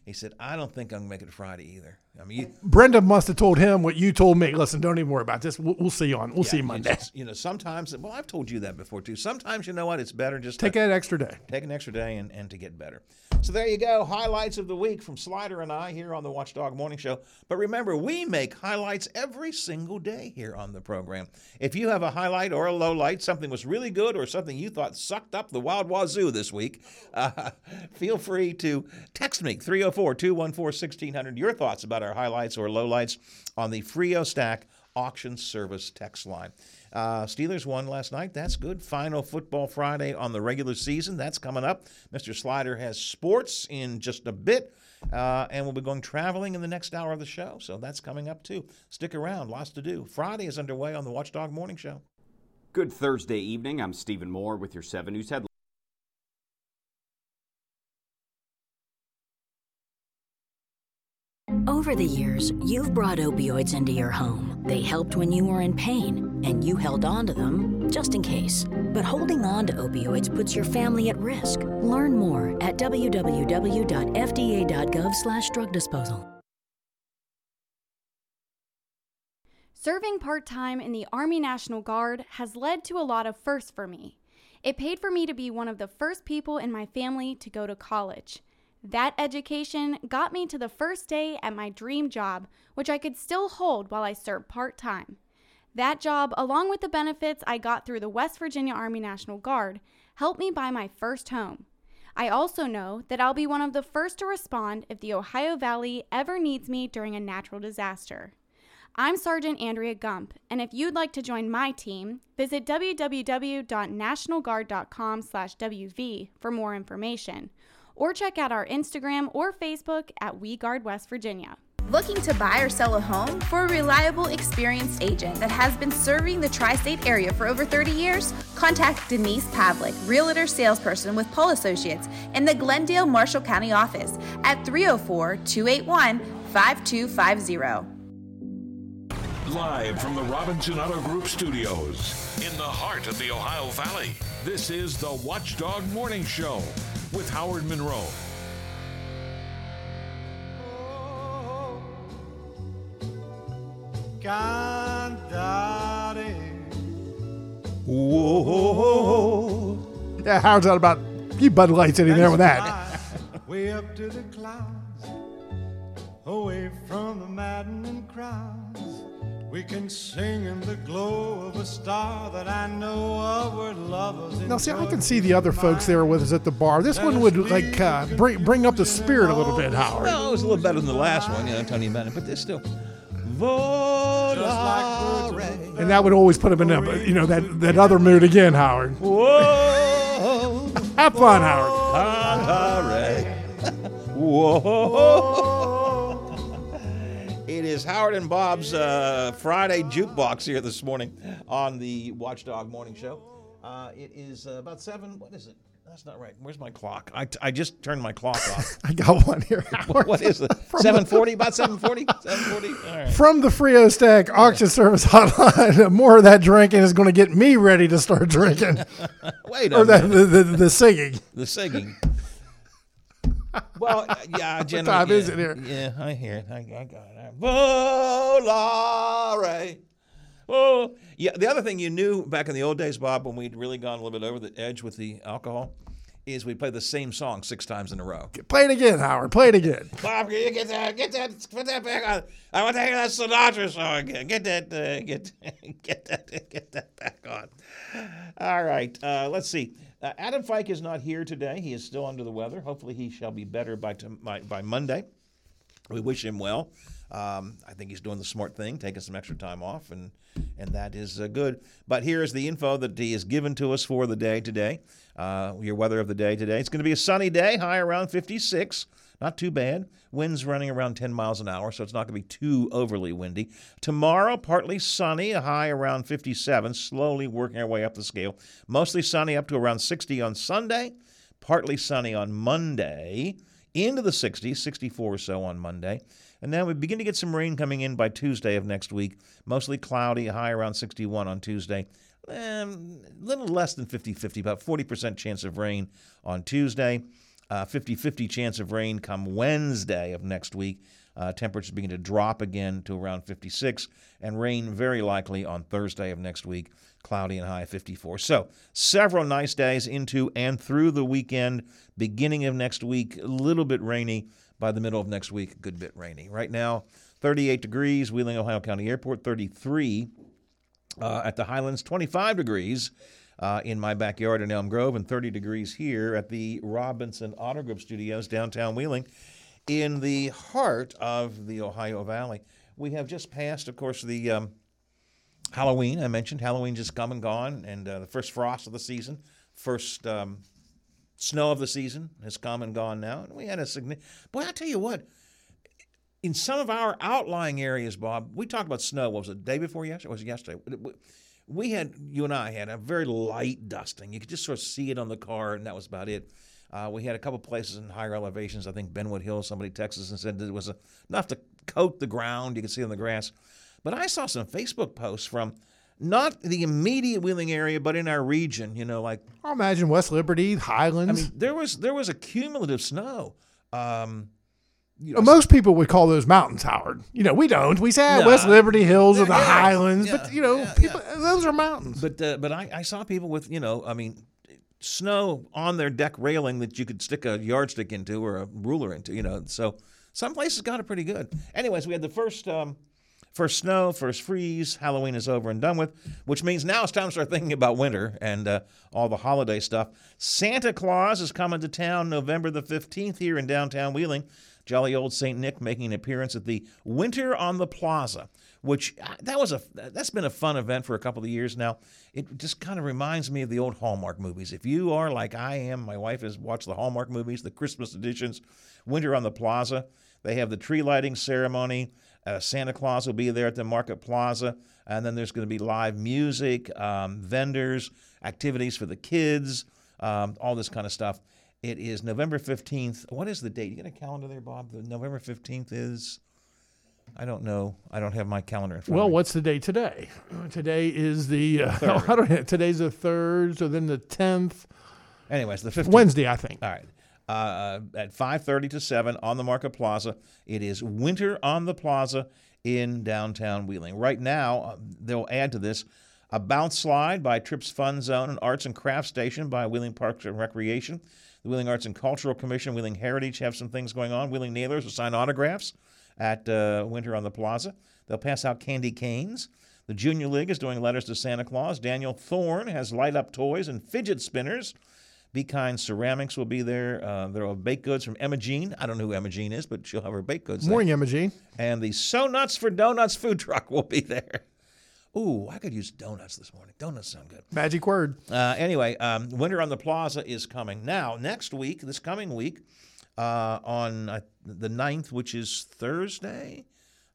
Speaker 3: He said, I don't think I'm going to make it Friday either. I mean,
Speaker 4: Brenda must have told him what you told me. Listen, don't even worry about this. We'll, we'll see you on. We'll see you Monday.
Speaker 3: just- You know, sometimes, well, I've told you that before too. Sometimes, you know what? It's better just
Speaker 4: Take
Speaker 3: to
Speaker 4: that extra day.
Speaker 3: take an extra day and, and to get better. So there you go. Highlights of the week from Slider and I here on the Watchdog Morning Show. But remember, we make highlights every single day here on the program. If you have a highlight or a low light, something was really good or something you thought sucked up the wild wazoo this week, (laughs) uh, feel free to text me 304 214 1600 your thoughts about our highlights or lowlights on the Frio Stack auction service text line. Uh, Steelers won last night. That's good. Final football Friday on the regular season. That's coming up. Mr. Slider has sports in just a bit. Uh, and we'll be going traveling in the next hour of the show. So that's coming up too. Stick around. Lots to do. Friday is underway on the Watchdog Morning Show.
Speaker 12: Good Thursday evening. I'm Stephen Moore with your 7 News headlines.
Speaker 13: Over the years, you've brought opioids into your home. They helped when you were in pain, and you held on to them just in case. But holding on to opioids puts your family at risk. Learn more at www.fda.gov/drug disposal.
Speaker 14: Serving part time in the Army National Guard has led to a lot of firsts for me. It paid for me to be one of the first people in my family to go to college. That education got me to the first day at my dream job, which I could still hold while I served part time. That job, along with the benefits I got through the West Virginia Army National Guard, helped me buy my first home. I also know that I'll be one of the first to respond if the Ohio Valley ever needs me during a natural disaster. I'm Sergeant Andrea Gump, and if you'd like to join my team, visit www.nationalguard.com/wv for more information, or check out our Instagram or Facebook at We Guard West Virginia.
Speaker 15: Looking to buy or sell a home? For a reliable, experienced agent that has been serving the tri state area for over 30 years, contact Denise Pavlik, Realtor Salesperson with Paul Associates in the Glendale Marshall County office at 304 281 5250.
Speaker 1: Live from the Robinson Auto Group studios in the heart of the Ohio Valley, this is the Watchdog Morning Show with Howard Monroe.
Speaker 4: Oh, Whoa. Yeah, Howard's out about a few Bud Lights in there with that.
Speaker 11: Way up to the clouds, away from the maddening crowds. We can sing in the glow of a star that I know of where
Speaker 4: Now, see, I can see the other folks there with us at the bar. This one would like uh, bring bring up the spirit a little bit, Howard.
Speaker 3: Well, it was a little better than the last one, you know, Tony Bennett, but there's still. Volare.
Speaker 4: And that would always put him in a, you know that that other mood again, Howard.
Speaker 3: Whoa.
Speaker 4: Have fun, Howard.
Speaker 3: Volare. (laughs) Whoa. Is Howard and Bob's uh, Friday jukebox here this morning on the Watchdog Morning Show. Uh, it is uh, about seven. What is it? That's not right. Where's my clock? I, I just turned my clock off. (laughs)
Speaker 4: I got one here. (laughs)
Speaker 3: what, what is it? Seven forty? About seven forty? Seven forty?
Speaker 4: From the Frio Stack Auction Service Hotline, (laughs) more of that drinking is going to get me ready to start drinking.
Speaker 3: Wait a
Speaker 4: or the,
Speaker 3: minute.
Speaker 4: the, the, the singing.
Speaker 3: The singing. well, yeah,
Speaker 4: What
Speaker 3: generally.
Speaker 4: time
Speaker 3: yeah,
Speaker 4: is it here?
Speaker 3: Yeah, I hear it. I, I got it. Volare. Oh, yeah. The other thing you knew back in the old days, Bob, when we'd really gone a little bit over the edge with the alcohol, is we play the same song six times in a row.
Speaker 4: Play it again, Howard. Play it again.
Speaker 3: Bob, can you get that? Get that? Put that back on. I want to hear that Sinatra song again. Get that? Uh, get (laughs) get that? Get that back on. All right. Uh, let's see. Uh, Adam Fike is not here today. He is still under the weather. Hopefully, he shall be better by by, by Monday. We wish him well. Um, I think he's doing the smart thing, taking some extra time off, and and that is uh, good. But here is the info that he has given to us for the day today. Uh, your weather of the day today. It's going to be a sunny day, high around 56. Not too bad. Winds running around 10 miles an hour, so it's not going to be too overly windy. Tomorrow, partly sunny, a high around 57, slowly working our way up the scale. Mostly sunny up to around 60 on Sunday, partly sunny on Monday, into the 60s, 64 or so on Monday. And then we begin to get some rain coming in by Tuesday of next week. Mostly cloudy, high around 61 on Tuesday. Um, a little less than 50 50, about 40% chance of rain on Tuesday. 50 50 chance of rain come Wednesday of next week. Uh, temperatures begin to drop again to around 56, and rain very likely on Thursday of next week, cloudy and high 54. So, several nice days into and through the weekend. Beginning of next week, a little bit rainy. By the middle of next week, a good bit rainy. Right now, 38 degrees, Wheeling, Ohio County Airport, 33 uh, at the Highlands, 25 degrees uh, in my backyard in Elm Grove, and 30 degrees here at the Robinson Auto Group Studios, downtown Wheeling, in the heart of the Ohio Valley. We have just passed, of course, the um, Halloween. I mentioned Halloween just come and gone, and uh, the first frost of the season, first um, snow of the season has come and gone now. And we had a significant. Boy, I tell you what, in some of our outlying areas, Bob, we talked about snow. What was it, the day before yesterday? Was it yesterday? We had, you and I had a very light dusting. You could just sort of see it on the car, and that was about it. Uh, we had a couple places in higher elevations. I think Benwood Hill, somebody texted us and said it was enough to coat the ground. You could see on the grass. But I saw some Facebook posts from not the immediate Wheeling area, but in our region. You know, like
Speaker 4: I imagine West Liberty, Highlands.
Speaker 3: I mean, there was there was a cumulative snow. Um,
Speaker 4: Uh, Most people would call those mountains, Howard. You know, we don't. We say ah,
Speaker 3: No.
Speaker 4: West Liberty Hills or the
Speaker 3: Yeah,
Speaker 4: Highlands,
Speaker 3: yeah,
Speaker 4: but you know, people, those are mountains.
Speaker 3: But uh, but I, I saw people with you know I mean snow on their deck railing that you could stick a yardstick into or a ruler into. You know, so some places got it pretty good. Anyways, we had the first. Um, First snow, first freeze. Halloween is over and done with, which means now it's time to start thinking about winter and uh, all the holiday stuff. Santa Claus is coming to town November the 15th here in downtown Wheeling. Jolly old Saint Nick making an appearance at the Winter on the Plaza, which uh, that was a that's been a fun event for a couple of years now. It just kind of reminds me of the old Hallmark movies. If you are like I am, my wife has watched the Hallmark movies, the Christmas editions. Winter on the Plaza, they have the tree lighting ceremony. Uh, Santa Claus will be there at the Market Plaza, and then there's going to be live music, um, vendors, activities for the kids, um, all this kind of stuff. It is November 15th. What is the date? You got a calendar there, Bob? The November 15th is. I don't know. I don't have my calendar in front
Speaker 4: Well,
Speaker 3: of me.
Speaker 4: what's the day today? Today is the uh, (laughs) I don't know, today's the third, so then the tenth.
Speaker 3: Anyways, the 15th.
Speaker 4: Wednesday, I think.
Speaker 3: All right. Uh, at 5:30 to 7 on the Market Plaza. It is Winter on the Plaza in downtown Wheeling. Right now, uh, they'll add to this a bounce slide by Trips Fun Zone, an arts and crafts station by Wheeling Parks and Recreation. The Wheeling Arts and Cultural Commission, Wheeling Heritage have some things going on. Wheeling Nailers will sign autographs at uh, Winter on the Plaza. They'll pass out candy canes. The Junior League is doing letters to Santa Claus. Daniel Thorne has light up toys and fidget spinners. Be Kind Ceramics will be there. Uh, there are baked goods from Emma Jean. I don't know who Emma Jean is, but she'll have her baked goods. there.
Speaker 4: Morning, Emma Jean.
Speaker 3: And the So Nuts for Donuts food truck will be there. Ooh, I could use donuts this morning. Donuts sound good.
Speaker 4: Magic word.
Speaker 3: Uh, anyway, um, Winter on the Plaza is coming. Now, next week, this coming week, uh, on uh, the 9th, which is Thursday,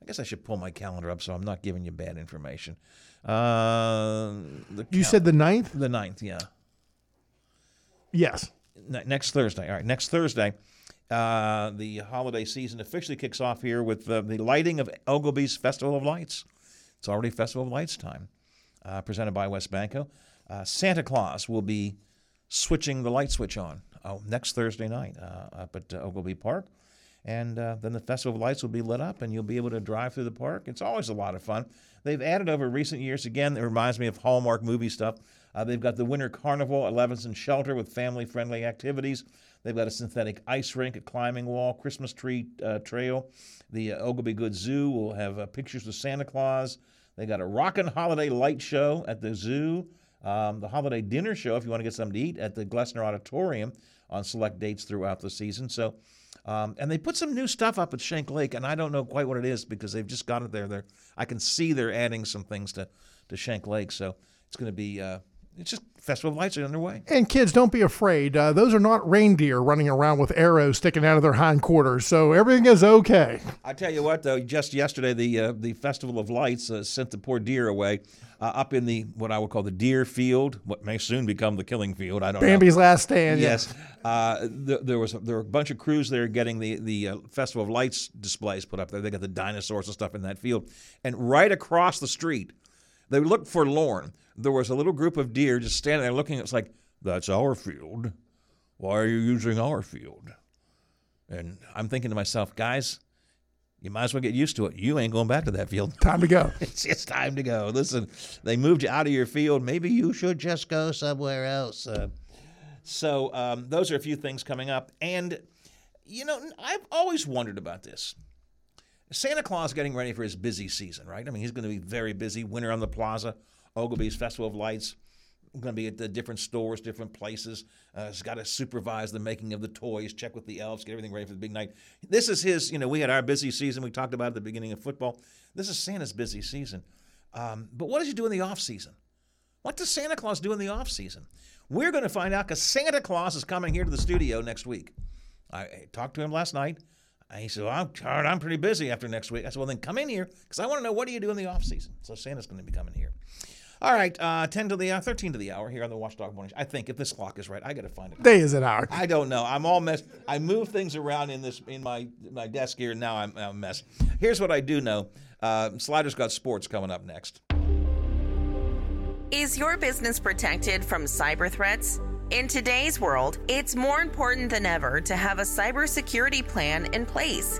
Speaker 3: I guess I should pull my calendar up so I'm not giving you bad information. Uh,
Speaker 4: You
Speaker 3: cal-
Speaker 4: said the ninth?
Speaker 3: The 9th, yeah.
Speaker 4: Yes.
Speaker 3: Ne- next Thursday. All right, next Thursday, uh, the holiday season officially kicks off here with uh, the lighting of Oglebay's Festival of Lights. It's already Festival of Lights time, uh, presented by WesBanco. Uh, Santa Claus will be switching the light switch on oh, next Thursday night uh, up at uh, Oglebay Park. And uh, then the Festival of Lights will be lit up, and you'll be able to drive through the park. It's always a lot of fun. They've added over recent years, again, it reminds me of Hallmark movie stuff. Uh, they've got the Winter Carnival at Levinson Shelter with family friendly activities. They've got a synthetic ice rink, a climbing wall, Christmas tree uh, trail. The uh, Oglebay Good Zoo will have uh, pictures of Santa Claus. They got a rockin' holiday light show at the zoo. Um, the holiday dinner show, if you want to get something to eat, at the Glessner Auditorium on select dates throughout the season. So, um, and they put some new stuff up at Schenk Lake, and I don't know quite what it is because they've just got it there. They're, I can see they're adding some things to, to Schenk Lake. So it's going to be, uh, it's just Festival of Lights are underway.
Speaker 4: And kids, don't be afraid. Uh, those are not reindeer running around with arrows sticking out of their hindquarters, so everything is okay.
Speaker 3: I tell you what, though, just yesterday the uh, the Festival of Lights uh, sent the poor deer away uh, up in the what I would call the deer field, what may soon become the killing field. I don't know.
Speaker 4: Bambi's
Speaker 3: know.
Speaker 4: last stand.
Speaker 3: Yes, uh, th- there was there were a bunch of crews there getting the the uh, Festival of Lights displays put up there. They got the dinosaurs and stuff in that field, and right across the street, they looked forlorn. There was a little group of deer just standing there looking. It's like that's our field. Why are you using our field? And I'm thinking to myself, guys, you might as well get used to it. You ain't going back to that field. (laughs)
Speaker 4: Time to go. (laughs)
Speaker 3: it's it's time to go. Listen, they moved you out of your field. Maybe you should just go somewhere else. Uh, so um, those are a few things coming up. And, you know, I've always wondered about this. Santa Claus getting ready for his busy season, right? I mean, he's going to be very busy. Winter on the Plaza, Oglebay's Festival of Lights. Going to be at the different stores, different places. Uh, he's got to supervise the making of the toys, check with the elves, get everything ready for the big night. This is his, you know, we had our busy season. We talked about at the beginning of football. This is Santa's busy season. Um, but what does he do in the off season? What does Santa Claus do in the off season? We're going to find out because Santa Claus is coming here to the studio next week. I, I talked to him last night. And he said, well, I'm tired. I'm pretty busy after next week. I said, well, then come in here because I want to know what do you do in the off season. So Santa's going to be coming here. All right, uh, 10 to the uh, 13 to the hour here on the Watchdog Morning. Show. I think if this clock is right, I got to find it.
Speaker 4: Day is an hour.
Speaker 3: I don't know. I'm all messed. I move things around in this in my my desk here, and now I'm, I'm a mess. Here's what I do know. Uh, Slider's got sports coming up next.
Speaker 16: Is your business protected from cyber threats? In today's world, it's more important than ever to have a cybersecurity plan in place.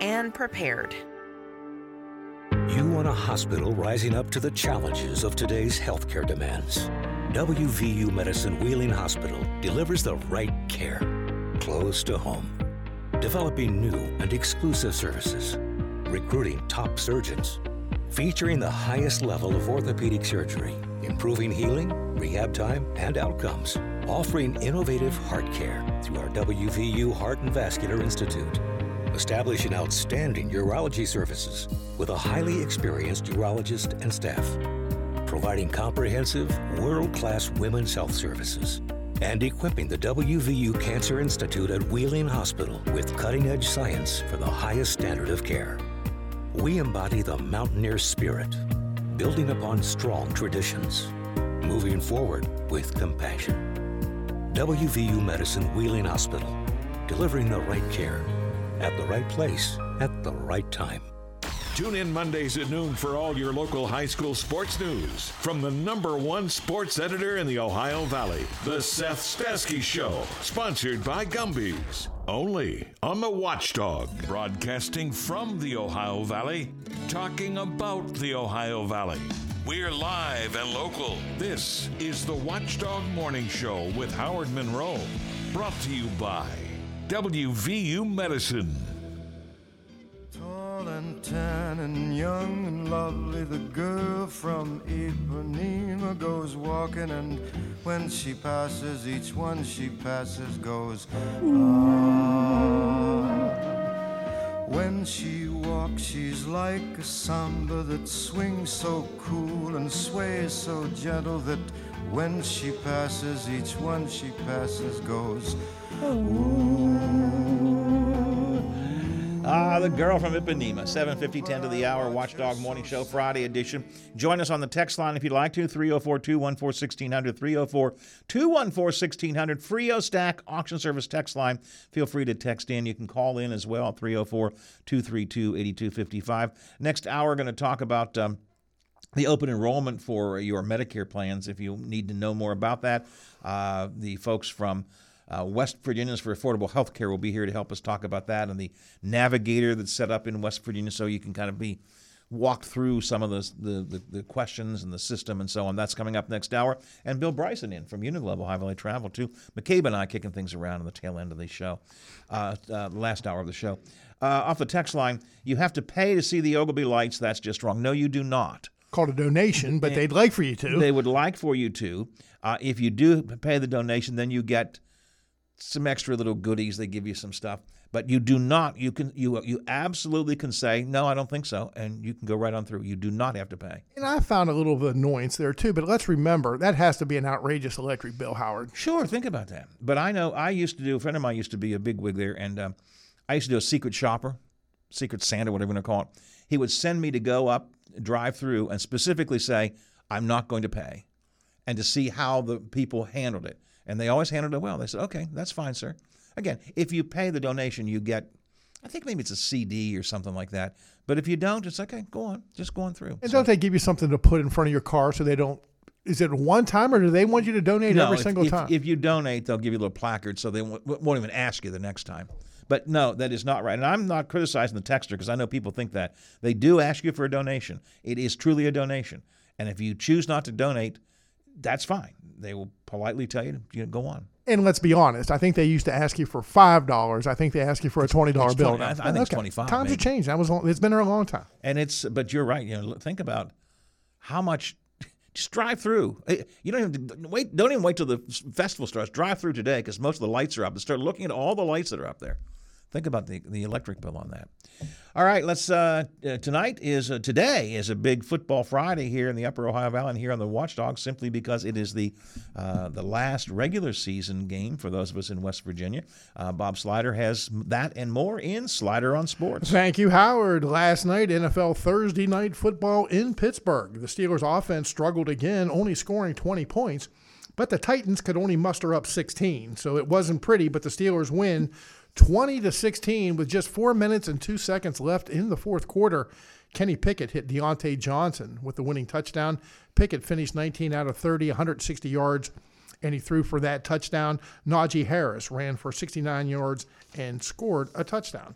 Speaker 16: and prepared.
Speaker 17: You want a hospital rising up to the challenges of today's healthcare demands. WVU Medicine Wheeling Hospital delivers the right care close to home. Developing new and exclusive services, recruiting top surgeons, featuring the highest level of orthopedic surgery, improving healing, rehab time, and outcomes, offering innovative heart care through our WVU Heart and Vascular Institute, establishing outstanding urology services with a highly experienced urologist and staff, providing comprehensive, world class women's health services, and equipping the WVU Cancer Institute at Wheeling Hospital with cutting edge science for the highest standard of care. We embody the mountaineer spirit, building upon strong traditions, moving forward with compassion. WVU Medicine Wheeling Hospital, delivering the right care at the right place at the right time.
Speaker 1: Tune in Mondays at noon for all your local high school sports news from the number one sports editor in the Ohio Valley, The Seth Stasky Show, sponsored by Gumby's. Only on the Watchdog, broadcasting from the Ohio Valley, talking about the Ohio Valley. We're live and local. This is the Watchdog Morning Show with Howard Monroe, brought to you by WVU Medicine.
Speaker 11: Tall and tan and young and lovely, the girl from Ipanema goes walking, and when she passes, each one she passes goes. Ah. When she walks, she's like a samba that swings so cool and sways so gentle that when she passes, each one she passes goes.
Speaker 3: Ah, the girl from Ipanema, 750, 10 to the hour, Watchdog Morning Show, Friday edition. Join us on the text line if you'd like to, 304 214 1600, 304 214 1600, Frio Stack Auction Service text line. Feel free to text in. You can call in as well, 304 232 8255. Next hour, going to talk about. Um, the open enrollment for your Medicare plans, if you need to know more about that, uh, the folks from uh, West Virginians for Affordable Health Care will be here to help us talk about that and the navigator that's set up in West Virginia so you can kind of be walked through some of the, the, the, the questions and the system and so on. That's coming up next hour. And Bill Bryson in from Uniglobal High Valley Travel, too. McCabe and I kicking things around in the tail end of the show, uh, uh, last hour of the show. Uh, off the text line, you have to pay to see the Oglebay lights. That's just wrong. No, you do not
Speaker 4: called a donation, but they'd like for you to.
Speaker 3: They would like for you to. Uh, if you do pay the donation, then you get some extra little goodies. They give you some stuff, but you do not. You can you you absolutely can say no, I don't think so, and you can go right on through. You do not have to pay.
Speaker 4: And I found a little bit of annoyance there too. But let's remember that has to be an outrageous electric bill, Howard.
Speaker 3: Sure, think about that. But I know I used to do. A friend of mine used to be a big wig there, and um, I used to do a secret shopper, secret Santa, whatever you want to call it. He would send me to go up drive through and specifically say, I'm not going to pay, and to see how the people handled it. And they always handled it well. They said, okay, that's fine, sir. Again, if you pay the donation, you get, I think maybe it's a CD or something like that. But if you don't, it's okay, go on, just going through.
Speaker 4: And so, don't they give you something to put in front of your car so they don't? Is it one time or do they want you to donate
Speaker 3: no,
Speaker 4: every
Speaker 3: if,
Speaker 4: single
Speaker 3: if,
Speaker 4: time?
Speaker 3: If you donate, they'll give you a little placard so they won't, won't even ask you the next time. But no, that is not right. And I'm not criticizing the texter because I know people think that. They do ask you for a donation. It is truly a donation. And if you choose not to donate, that's fine. They will politely tell you to you know, go on.
Speaker 4: And let's be honest, I think they used to ask you for five dollars. I think they ask you for a twenty dollar bill.
Speaker 3: 20, I, I think
Speaker 4: okay.
Speaker 3: it's twenty five.
Speaker 4: Times have changed. That was long, it's been there a long time.
Speaker 3: And it's but you're right. You know, think about how much. (laughs) Just drive through. Eh, you don't even wait. Don't even wait till the festival starts. Drive through today because most of the lights are up. And start looking at all the lights that are up there. Think about the, the electric bill on that. All right, let's. Uh, uh, tonight is uh, today is a big football Friday here in the Upper Ohio Valley and here on the Watchdog, simply because it is the uh, the last regular season game for those of us in West Virginia. Uh, Bob Slider has that and more in Slider on Sports.
Speaker 4: Thank you, Howard. Last night, NFL Thursday night football in Pittsburgh. The Steelers' offense struggled again, only scoring 20 points, but the Titans could only muster up 16. So it wasn't pretty, but the Steelers win 20 to 16 with just four minutes and two seconds left in the fourth quarter. Kenny Pickett hit Diontae Johnson with the winning touchdown. Pickett finished 19 out of 30, 160 yards, and he threw for that touchdown. Najee Harris ran for 69 yards and scored a touchdown.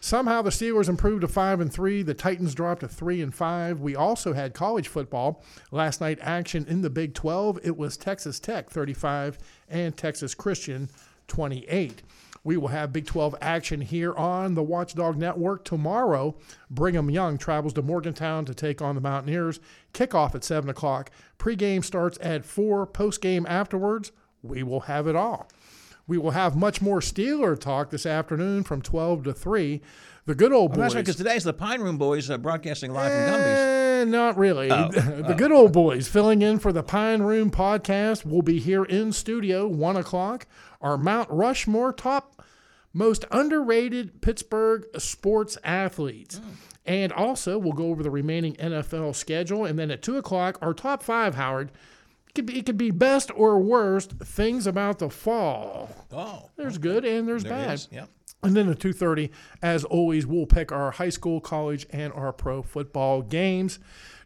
Speaker 4: Somehow the Steelers improved to five and three. The Titans dropped to three and five. We also had college football last night action in the Big 12. It was Texas Tech 35 and Texas Christian 28. We will have Big 12 action here on the Watchdog Network tomorrow. Brigham Young travels to Morgantown to take on the Mountaineers. Kickoff at 7 o'clock. Pregame starts at 4. Postgame afterwards. We will have it all. We will have much more Steeler talk this afternoon from 12 to 3. The good old boys.
Speaker 3: That's right, today's the Pine Room Boys uh, broadcasting live from Gumby's.
Speaker 4: Eh, not really.
Speaker 3: Oh, (laughs)
Speaker 4: the good old boys filling in for the Pine Room podcast will be here in studio, 1 o'clock. Our Mount Rushmore top most underrated Pittsburgh sports athletes. And also, we'll go over the remaining NFL schedule. And then at 2 o'clock, our top five, Howard. It could be, it could be best or worst things about the fall.
Speaker 3: Oh.
Speaker 4: There's good and there's
Speaker 3: There
Speaker 4: bad.
Speaker 3: is, yep.
Speaker 4: And then at 2:30, as always, we'll pick our high school, college, and our pro football games.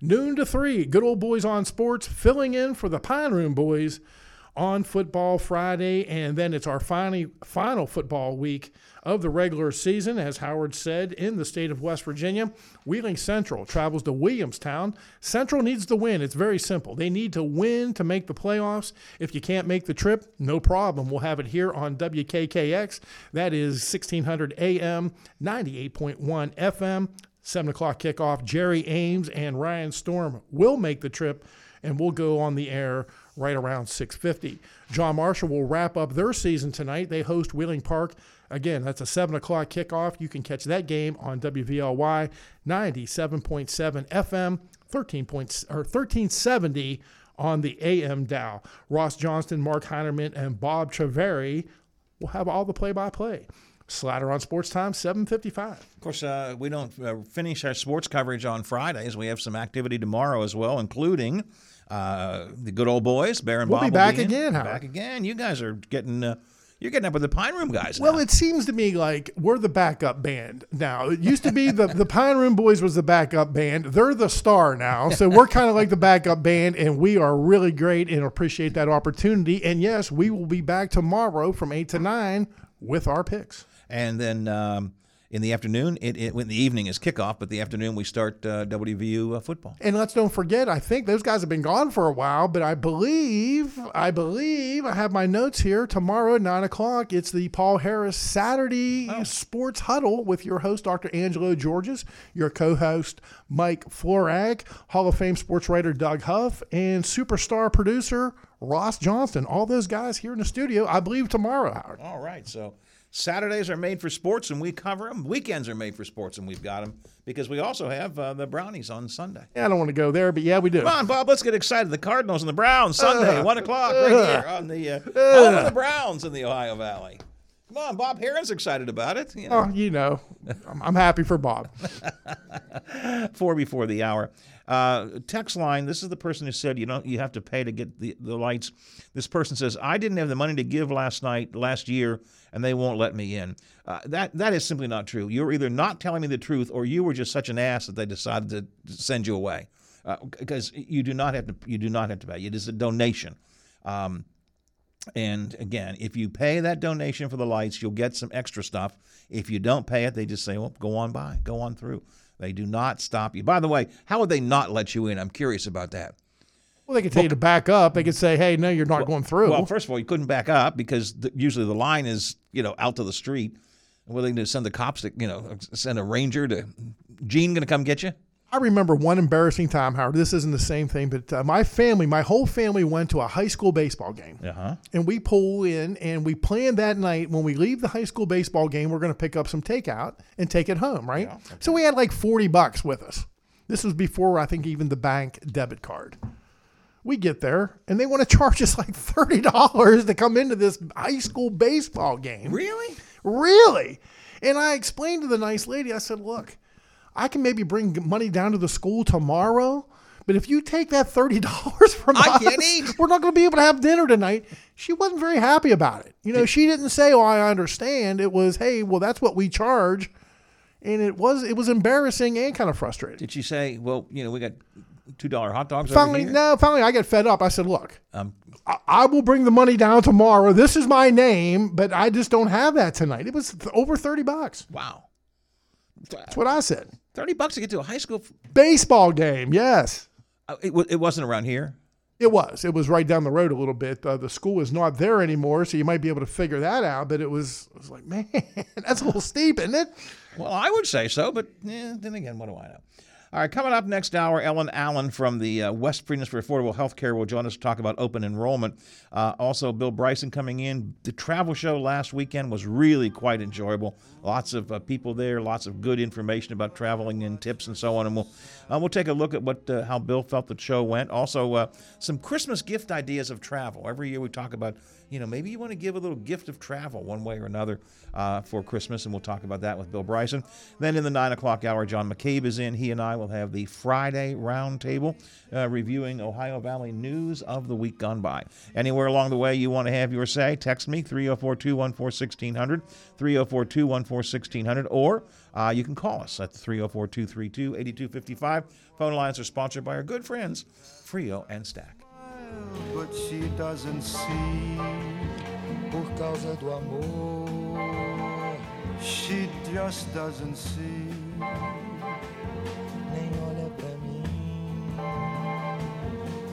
Speaker 4: Noon to three, good old boys on sports, filling in for the Pine Room boys on Football Friday, and then it's our final final football week of the regular season, as Howard said, in the state of West Virginia. Wheeling Central travels to Williamstown. Central needs to win. It's very simple. They need to win to make the playoffs. If you can't make the trip, no problem. We'll have it here on WKKX. That is 1600 AM, 98.1 FM. 7 o'clock kickoff. Jerry Ames and Ryan Storm will make the trip, and we'll go on the air right around 6.50. John Marshall will wrap up their season tonight. They host Wheeling Park. Again, that's a 7 o'clock kickoff. You can catch that game on WVLY 97.7 FM, 13 points, or 1370 on the AM dial. Ross Johnston, Mark Heinerman, and Bob Traveri will have all the play-by-play. Slider on Sports Time, 755.
Speaker 3: Of course, uh, we don't uh, finish our sports coverage on Fridays. We have some activity tomorrow as well, including uh, the good old boys, Baron
Speaker 4: We'll
Speaker 3: Bob.
Speaker 4: be
Speaker 3: will
Speaker 4: back
Speaker 3: in.
Speaker 4: again, Howard.
Speaker 3: Back again. You guys are getting. Uh, you're getting up with the Pine Room guys.
Speaker 4: Well, it seems to me like we're the backup band now. It used to be the, the Pine Room Boys was the backup band. They're the star now. So we're kind of like the backup band, and we are really great and appreciate that opportunity. And yes, we will be back tomorrow from 8 to 9 with our picks.
Speaker 3: And then um, in the afternoon, it, it, in the evening is kickoff, but the afternoon we start uh, WVU uh, football.
Speaker 4: And let's don't forget, I think those guys have been gone for a while, but I believe, I believe, I have my notes here. Tomorrow at 9 o'clock, it's the Paul Harris Saturday Sports Huddle with your host, Dr. Angelo Georges, your co host, Mike Florak, Hall of Fame sports writer, Doug Huff, and superstar producer, Ross Johnston. All those guys here in the studio, I believe, tomorrow, Howard.
Speaker 3: All right. So Saturdays are made for sports and we cover them. Weekends are made for sports and we've got them because we also have uh, the Brownies on Sunday.
Speaker 4: Yeah, I don't want to go there, but yeah, we do.
Speaker 3: Come on, Bob, let's get excited. The Cardinals and the Browns Sunday,
Speaker 4: Uh,
Speaker 3: 1 o'clock, right
Speaker 4: uh,
Speaker 3: here on the uh,
Speaker 4: uh.
Speaker 3: home of the Browns in the Ohio Valley. Come on, Bob Heron's excited about it. You know.
Speaker 4: Oh, you know, I'm, I'm happy for Bob. (laughs)
Speaker 3: four before the hour. Uh, text line. This is the person who said you know you have to pay to get the, the lights. This person says I didn't have the money to give last night last year, and they won't let me in. Uh, that that is simply not true. You're either not telling me the truth, or you were just such an ass that they decided to send you away. Uh, because you do not have to. You do not have to pay. It is a donation. Um, and again, if you pay that donation for the lights, you'll get some extra stuff. If you don't pay it, they just say, well, go on by, go on through. They do not stop you. By the way, how would they not let you in? I'm curious about that.
Speaker 4: Well, they could tell you to back up. They could say, "Hey, no, you're not going through."
Speaker 3: Well, first of all, you couldn't back up because the, usually the line is, you know, out to the street. What are they going to send the cops to, you know, send a ranger to, Gene going to come get you?
Speaker 4: I remember one embarrassing time, Howard. This isn't the same thing, but uh, my family, my whole family went to a high school baseball game.
Speaker 3: Uh-huh.
Speaker 4: And we pull in and we planned that night when we leave the high school baseball game, we're going to pick up some takeout and take it home, right? So we had like 40 bucks with us. This was before, I think, even the bank debit card. We get there and they want to charge us like $30 to come into this high school baseball game.
Speaker 3: Really?
Speaker 4: Really? And I explained to the nice lady, I said, look, I can maybe bring money down to the school tomorrow. But if you take that thirty (laughs) dollars from
Speaker 3: I
Speaker 4: us, we're not going to be able to have dinner tonight. She wasn't very happy about it. You know, she didn't say, "Oh, I understand." It was, "Hey, well, that's what we charge," and it was it was embarrassing and kind of frustrating.
Speaker 3: Did she say, "Well, you know, we got two dollar hot dogs"?
Speaker 4: Finally,
Speaker 3: over here?
Speaker 4: no. Finally, I get fed up. I said, "Look,
Speaker 3: Um,
Speaker 4: I, I will bring the money down tomorrow. This is my name, but I just don't have that tonight." It was th- over thirty bucks.
Speaker 3: Wow,
Speaker 4: that's what I said.
Speaker 3: Thirty bucks to get to a high school. f-
Speaker 4: Baseball game, yes.
Speaker 3: Uh, it, wa- it wasn't around here.
Speaker 4: It was. It was right down the road a little bit. Uh, the school is not there anymore, so you might be able to figure that out. But it was, it was like, (laughs) man, that's a little steep, isn't it?
Speaker 3: Well, I would say so, but eh, then again, what do I know? All right, coming up next hour, Ellen Allen from the uh, West Virginians for Affordable Health Care will join us to talk about open enrollment. Uh, also, Bill Bryson coming in. The travel show last weekend was really quite enjoyable. Lots of uh, people there, lots of good information about traveling and tips and so on. And we'll uh, we'll take a look at what uh, how Bill felt the show went. Also, uh, some Christmas gift ideas of travel. Every year we talk about you know, maybe you want to give a little gift of travel one way or another uh, for Christmas, and we'll talk about that with Bill Bryson. Then in the nine o'clock hour, John McCabe is in. He and I will have the Friday roundtable uh, reviewing Ohio Valley news of the week gone by. Anywhere along the way you want to have your say, text me 304 214 1600, 304 214 1600, or uh, you can call us at 304 232 8255. Phone lines are sponsored by our good friends, Frio and Stack.
Speaker 11: but she doesn't see. Por causa do amor, she just doesn't see. Nem olha pra mim.